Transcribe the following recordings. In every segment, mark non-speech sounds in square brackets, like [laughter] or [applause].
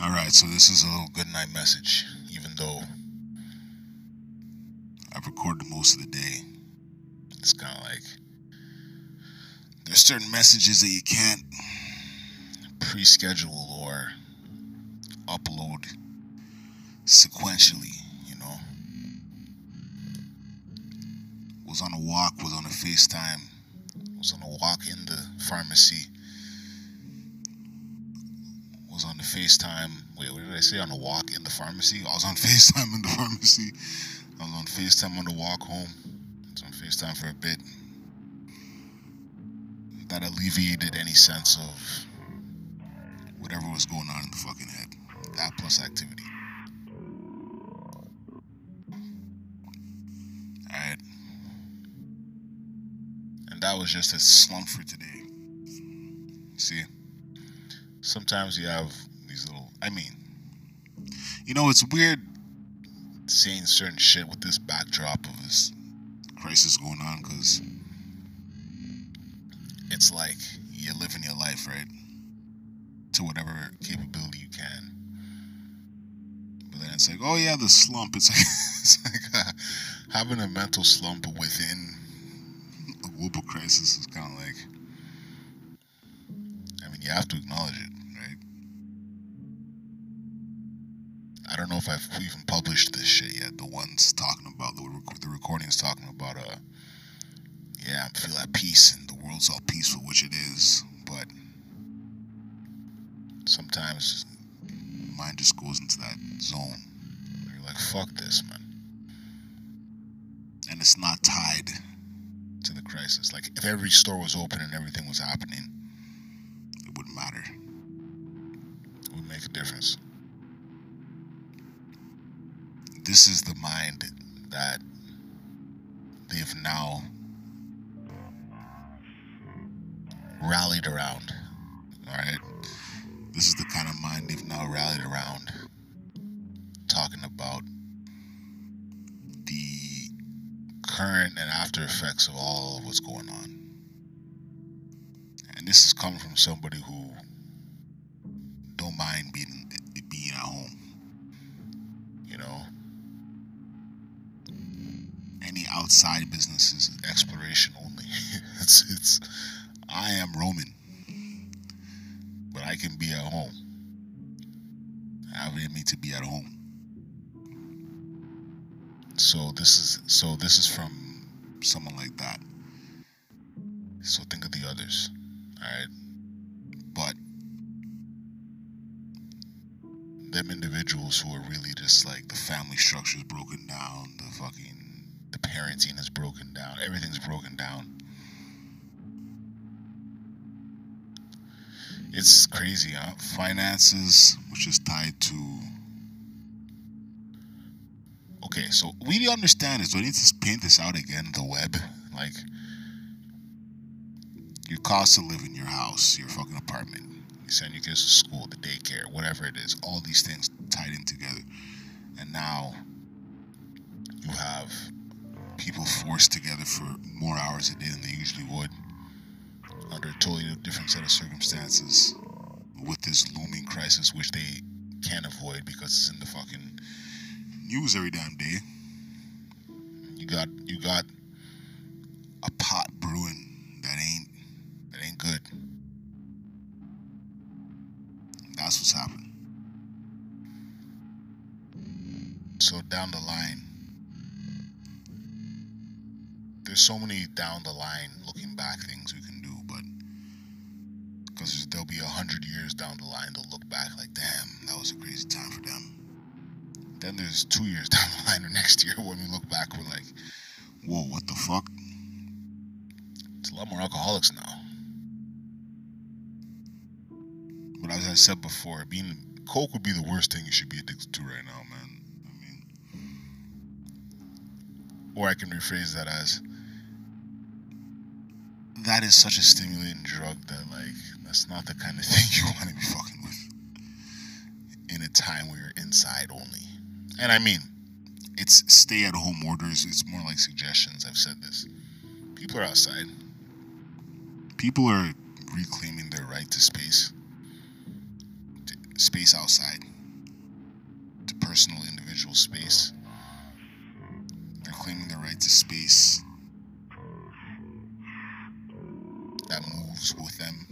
All right, so this is a little good night message, even though I've recorded most of the day. It's kind of like there's certain messages that you can't pre-schedule or upload sequentially, you know. Was on a walk, was on a FaceTime, was on a walk in the pharmacy was on the FaceTime. Wait, what did I say? On the walk in the pharmacy? I was on [laughs] FaceTime in the pharmacy. I was on FaceTime on the walk home. I was on FaceTime for a bit. That alleviated any sense of whatever was going on in the fucking head. That plus activity. Alright. And that was just a slump for today. See? Sometimes you have these little. I mean, you know, it's weird seeing certain shit with this backdrop of this crisis going on because it's like you're living your life, right? To whatever capability you can. But then it's like, oh yeah, the slump. It's [laughs] like, it's like uh, having a mental slump within a global crisis is kind of like, I mean, you have to acknowledge it. I don't know if I've even published this shit yet. The ones talking about the the recordings talking about uh, yeah, I feel at peace and the world's all peaceful, which it is. But sometimes mind just goes into that zone. You're like, fuck this, man. And it's not tied to the crisis. Like if every store was open and everything was happening, it wouldn't matter. It would make a difference this is the mind that they've now rallied around. All right. This is the kind of mind they've now rallied around talking about the current and after effects of all of what's going on. And this is coming from somebody who don't mind being being at home. You know, any outside businesses exploration only. [laughs] it's it's I am Roman, but I can be at home. I in me to be at home. So this is so this is from someone like that. So think of the others. Alright? But them individuals who are really just like the family structure is broken down, the fucking the parenting is broken down. Everything's broken down. It's crazy, huh? Finances, which is tied to. Okay, so we need to understand this. So I need to paint this out again. The web, like your cost of living, your house, your fucking apartment. You send your kids to school, the daycare, whatever it is. All these things tied in together, and now you have people forced together for more hours a day than they usually would under a totally different set of circumstances with this looming crisis, which they can't avoid because it's in the fucking news every damn day. You got you got a pot brewing that ain't that ain't good. That's what's happening. So down the line, there's so many down the line looking back things we can do, but because there'll be a hundred years down the line, they'll look back like, damn, that was a crazy time for them. Then there's two years [laughs] down the line or next year when we look back, we're like, whoa, what the fuck? It's a lot more alcoholics now. But as I said before, being coke would be the worst thing you should be addicted to right now, man. I mean, or I can rephrase that as that is such a stimulating drug that like that's not the kind of [laughs] thing you want to be fucking with in a time where you're inside only. And I mean, it's stay at home orders. It's more like suggestions. I've said this. People are outside. People are reclaiming their right to space. space outside, to personal individual space. They're claiming the right to space that moves with them.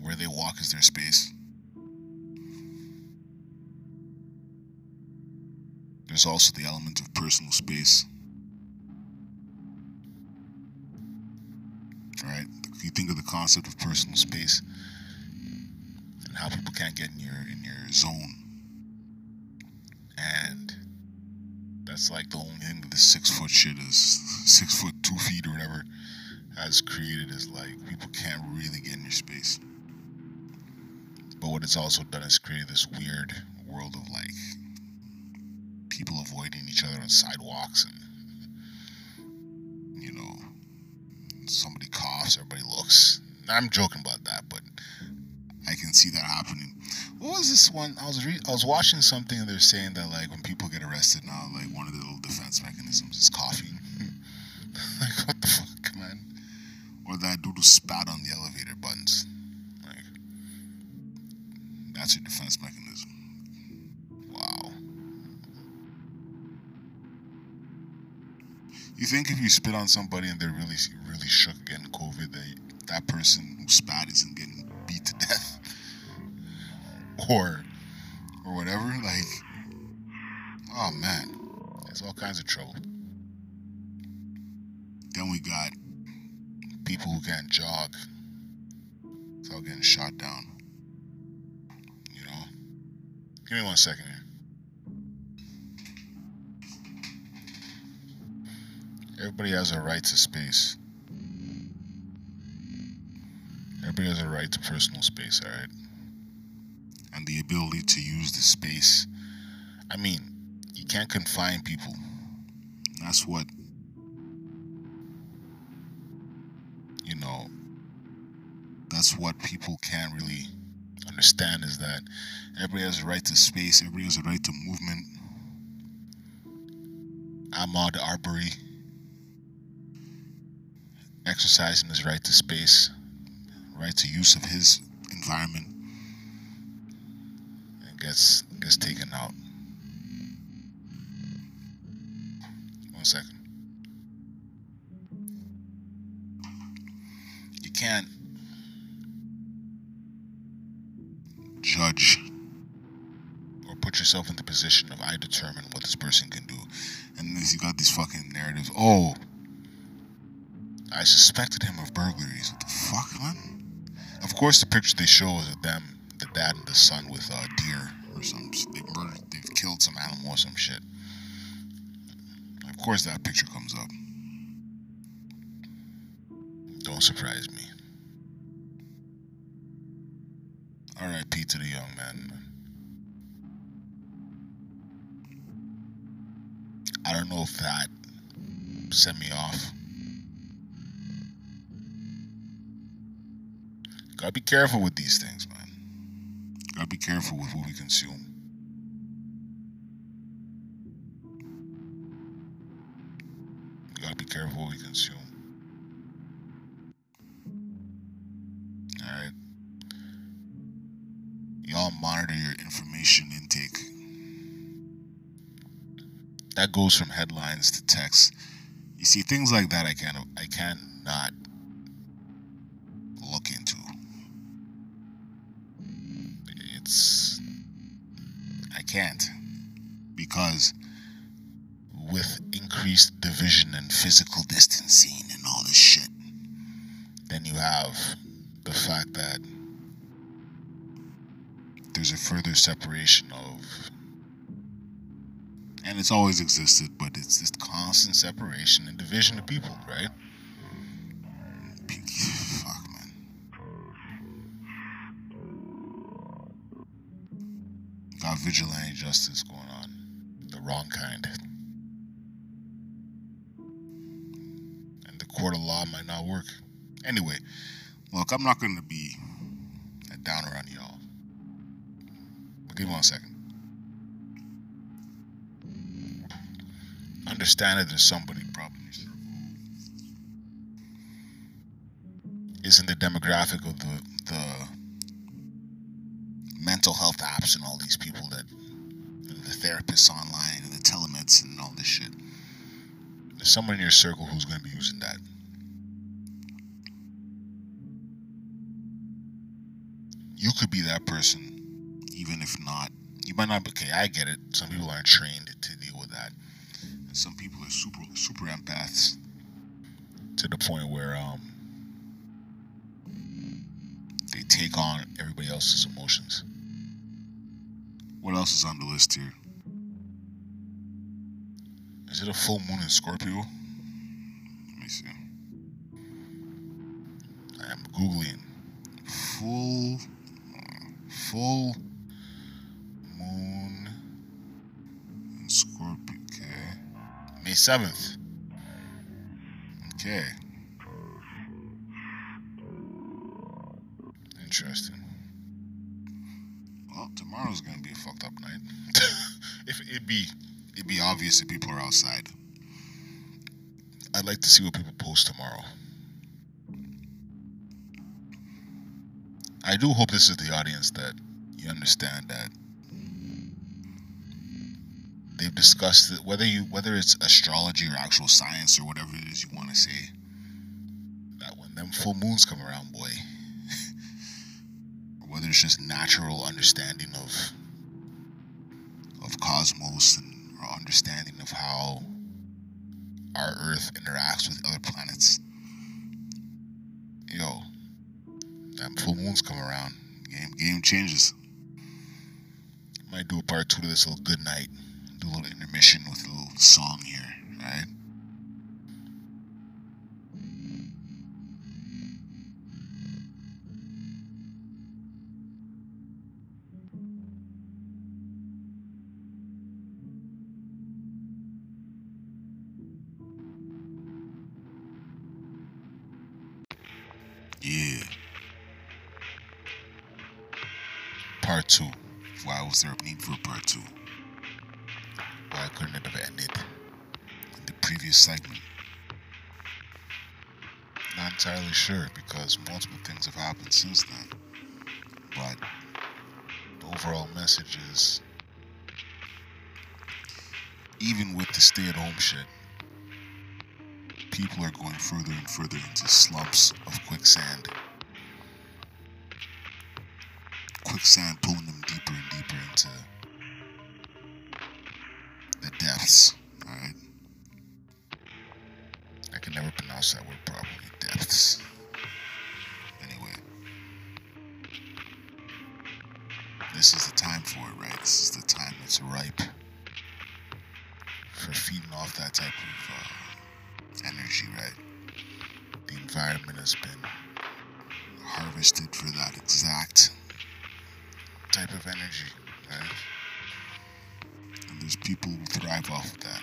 Where they walk is their space. There's also the element of personal space. Right? You think of the concept of personal space and how people can't get in your in your zone. And that's like the only thing that the six foot shit is six foot two feet or whatever has created is like people can't really get in your space. But what it's also done is created this weird world of like people avoiding each other on sidewalks and you know somebody coughs, everybody looks. I'm joking about that, but I can see that happening. What was this one? I was re- I was watching something and they're saying that like when people get arrested now, like one of the little defense mechanisms is coughing. [laughs] like what the fuck, man? Or that dude who spat on the elevator buttons. Like that's your defense mechanism. Wow. You think if you spit on somebody and they're really, really shook getting COVID, that that person who spat isn't getting beat to death, or, or whatever? Like, oh man, there's all kinds of trouble. Then we got people who can't jog without getting shot down. You know, give me one second here. Everybody has a right to space. Everybody has a right to personal space, alright? And the ability to use the space. I mean, you can't confine people. That's what, you know, that's what people can't really understand is that everybody has a right to space, everybody has a right to movement. Ahmaud Arbery exercising his right to space, right to use of his environment, and gets gets taken out. One second. You can't judge or put yourself in the position of I determine what this person can do. And you got these fucking narratives. Oh, I suspected him of burglaries. What the fuck, man? Of course, the picture they show is of them, the dad and the son, with a deer or some. They murdered. They've killed some animal or some shit. Of course, that picture comes up. Don't surprise me. R.I.P. to the young man. I don't know if that sent me off. Gotta be careful with these things, man. Gotta be careful with what we consume. Gotta be careful what we consume. Alright. Y'all monitor your information intake. That goes from headlines to text. You see, things like that I can't I can't because with increased division and physical distancing and all this shit, then you have the fact that there's a further separation of and it's always existed, but it's this constant separation and division of people, right? Fuck, man. Got vigilante justice going on, wrong kind. And the court of law might not work. Anyway, look, I'm not going to be a downer on y'all. But give me one second. understand that there's somebody probably isn't the demographic of the the mental health apps and all these people that therapists online and the telemedicine and all this shit. There's someone in your circle who's going to be using that. You could be that person, even if not. You might not. Be okay, I get it. Some people aren't trained to deal with that, and some people are super super empaths to the point where um they take on everybody else's emotions. What else is on the list here? Is it a full moon in Scorpio? Let me see. I am googling full full moon in Scorpio. Okay, May seventh. Okay. Interesting. Well, tomorrow's gonna be a fucked up night. [laughs] if it be, it'd be obvious that people are outside. I'd like to see what people post tomorrow. I do hope this is the audience that you understand that they've discussed whether you whether it's astrology or actual science or whatever it is you want to say. That when them full moons come around, boy, [laughs] whether it's just natural understanding of of cosmos and or understanding of how our Earth interacts with other planets. Yo, them full moons come around, game game changes. Might do a part two to this little good night. Do a little intermission with a little song here, right? Yeah. Part two. Why was there a need for part two? Why couldn't it have ended in the previous segment? Not entirely sure because multiple things have happened since then. But the overall message is even with the stay at home shit, people are going further and further into slumps of quicksand. Quicksand pulling them deeper and deeper into the depths. Alright? I can never pronounce that word properly. Depths. Anyway. This is the time for it, right? This is the time that's ripe for feeding off that type of uh, energy, right? The environment has been harvested for that exact type of energy, right? And there's people who thrive off of that.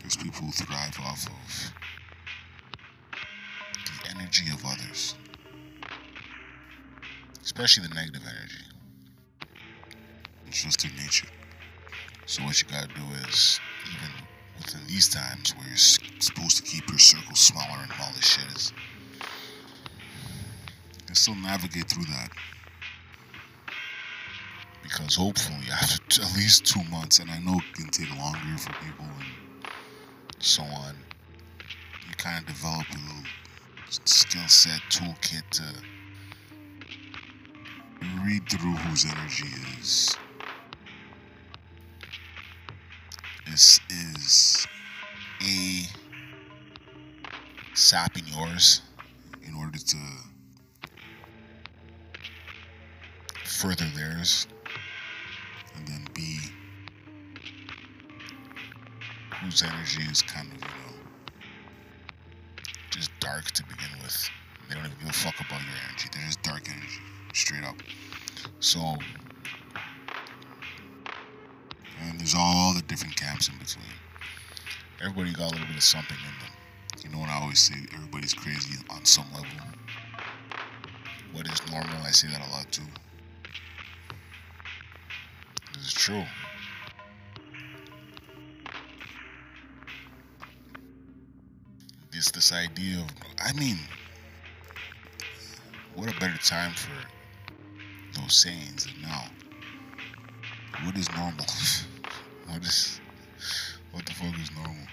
There's people who thrive off of the energy of others, especially the negative energy. It's just their nature. So what you gotta do is, even within these times where you're supposed to keep your circle smaller and all this shit is, can still navigate through that. Because hopefully [laughs] after at least two months, and I know it can take longer for people and so on, you kind of develop a little skill set toolkit to read through whose energy is is is a sapping yours in order to further theirs. And then b whose energy is kind of you know just dark to begin with. They don't even give a fuck about your energy. They're just dark energy straight up. So and there's all the different camps in between. Everybody got a little bit of something in them. You know what I always say? Everybody's crazy on some level. What is normal? I say that a lot too. This is true. it's this idea of, I mean, what a better time for those sayings than now. What is normal? [laughs] what is, what the fuck is normal?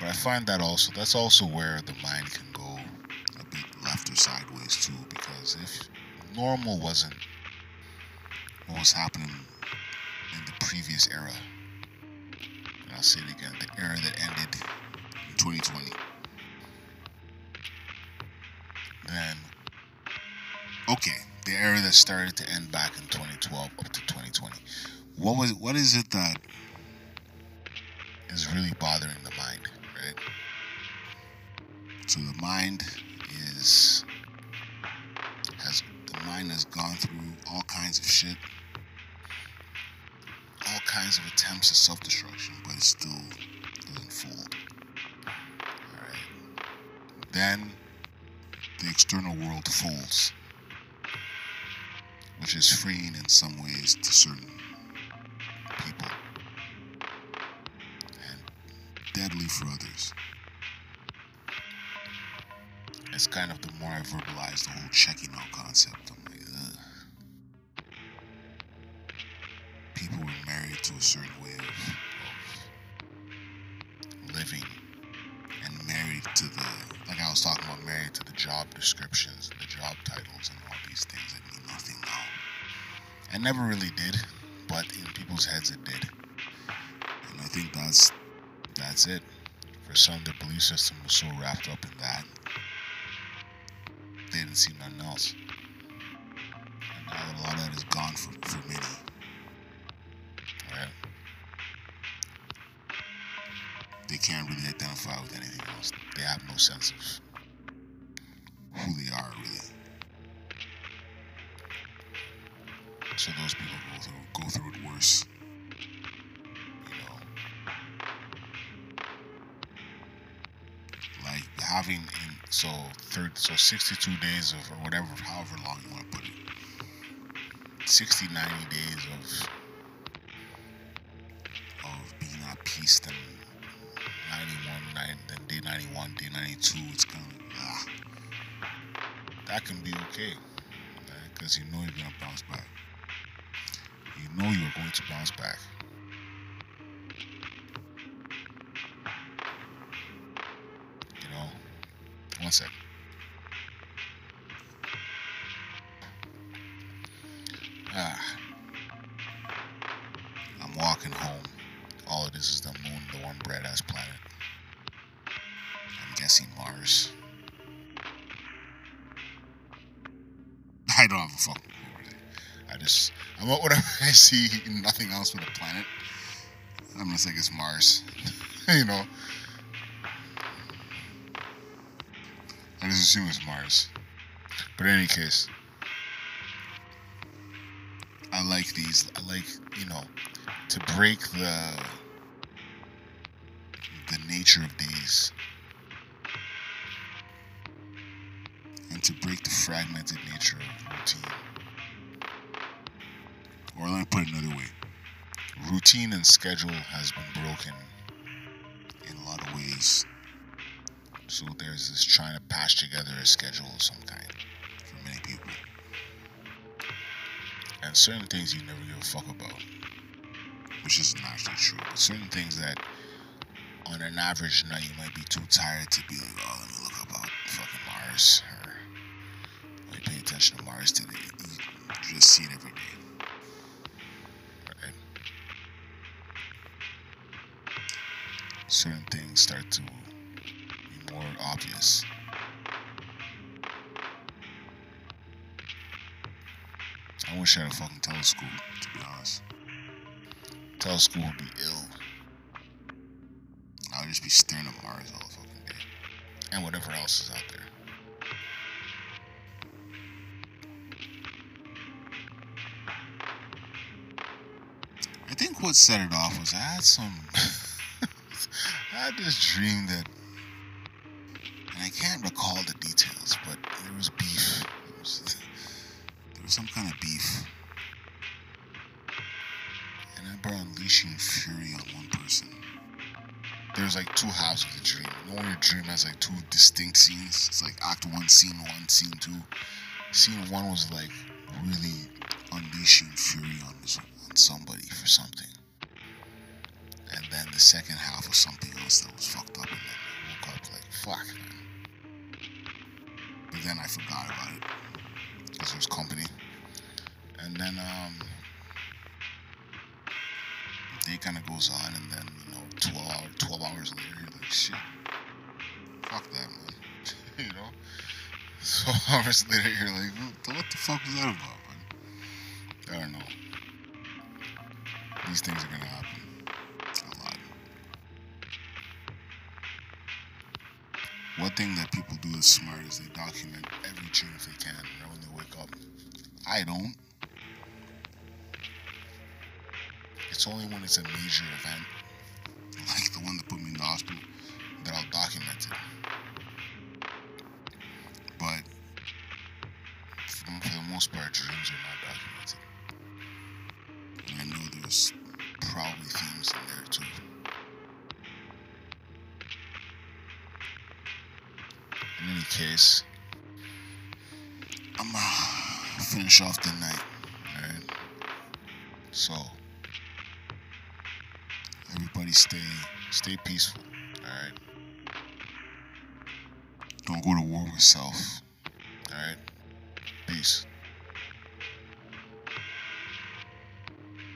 But I find that also, that's also where the mind can go a bit left or sideways too, because if normal wasn't what was happening in the previous era, and I'll say it again, the era that ended in 2020, then, okay, the era that started to end back in 2012 up to 2020, what was, what is it that is really bothering the mind? right? So the mind is has the mind has gone through all kinds of shit, all kinds of attempts at self-destruction, but it still doesn't fall. Alright. Then the external world folds, which is freeing in some ways to certain for others. It's kind of the more I verbalize the whole checking out concept, I'm like, ugh. People were married to a certain way of, of living and married to the, like I was talking about, married to the job descriptions, the job titles, and all these things that mean nothing now. I never really did, but in people's heads it did. And I think that's that's it. For some, their belief system was so wrapped up in that, they didn't see nothing else. And now that a lot of that is gone for, for many, right? They can't really identify with anything else. They have no sense of who they are, really. So those people go through, go through it worse. Having in so third so 62 days of or whatever however long you want to put it. 60 90 days of of being at peace then 91 9, then day 91 day 92 it's gonna ah, that can be okay because right? you know you're gonna bounce back. You know you're going to bounce back One sec. Ah. I'm walking home. All of this is the moon, the one bread ass planet. I'm guessing Mars. I don't have a fucking clue. I just, I'm whatever [laughs] I see, nothing else but a planet. I'm gonna say it's Mars. [laughs] you know. I just it's Mars. But in any case, I like these. I like, you know, to break the the nature of days and to break the fragmented nature of routine. Or let me put it another way. Routine and schedule has been broken in a lot of ways so there's this trying patch together a schedule of some kind for many people. And certain things you never give a fuck about, which is not actually true. But certain things that on an average night you might be too tired to be like, oh, let me look about fucking Mars or let me pay attention to Mars today. You just see it every day. Certain things start to be more obvious. I wish I had a fucking telescope, to be honest. Telescope would be ill. I would just be staring at Mars all the fucking day. And whatever else is out there. I think what set it off was I had some. [laughs] I had this dream that And I can't recall the details, but there was beef. Was some kind of beef. And I remember unleashing fury on one person. there's like two halves of the dream. When your dream has like two distinct scenes? It's like act one, scene one, scene two. Scene one was like really unleashing fury on, on somebody for something. And then the second half was something else that was fucked up and then I woke up like, fuck. But then I forgot about it. There was company. And then um day kind of goes on and then, you know, 12 hours, 12 hours later, you're like, shit. Fuck that, man. [laughs] you know? 12 [laughs] hours later, you're like, what the fuck was that about, man? I don't know. These things are gonna happen. A lot. One thing that people do is smart is they document every dream if they can, you know, when they wake up. I don't. It's only when it's a major event, [laughs] like the one that put me in the hospital, that I'll document it. But for, the most part, dreams are not documented. And I know there's probably themes in there too. In any case, I'm gonna finish off the night. Alright? So, everybody stay stay peaceful. Alright? Don't go to war with self. Alright? Peace.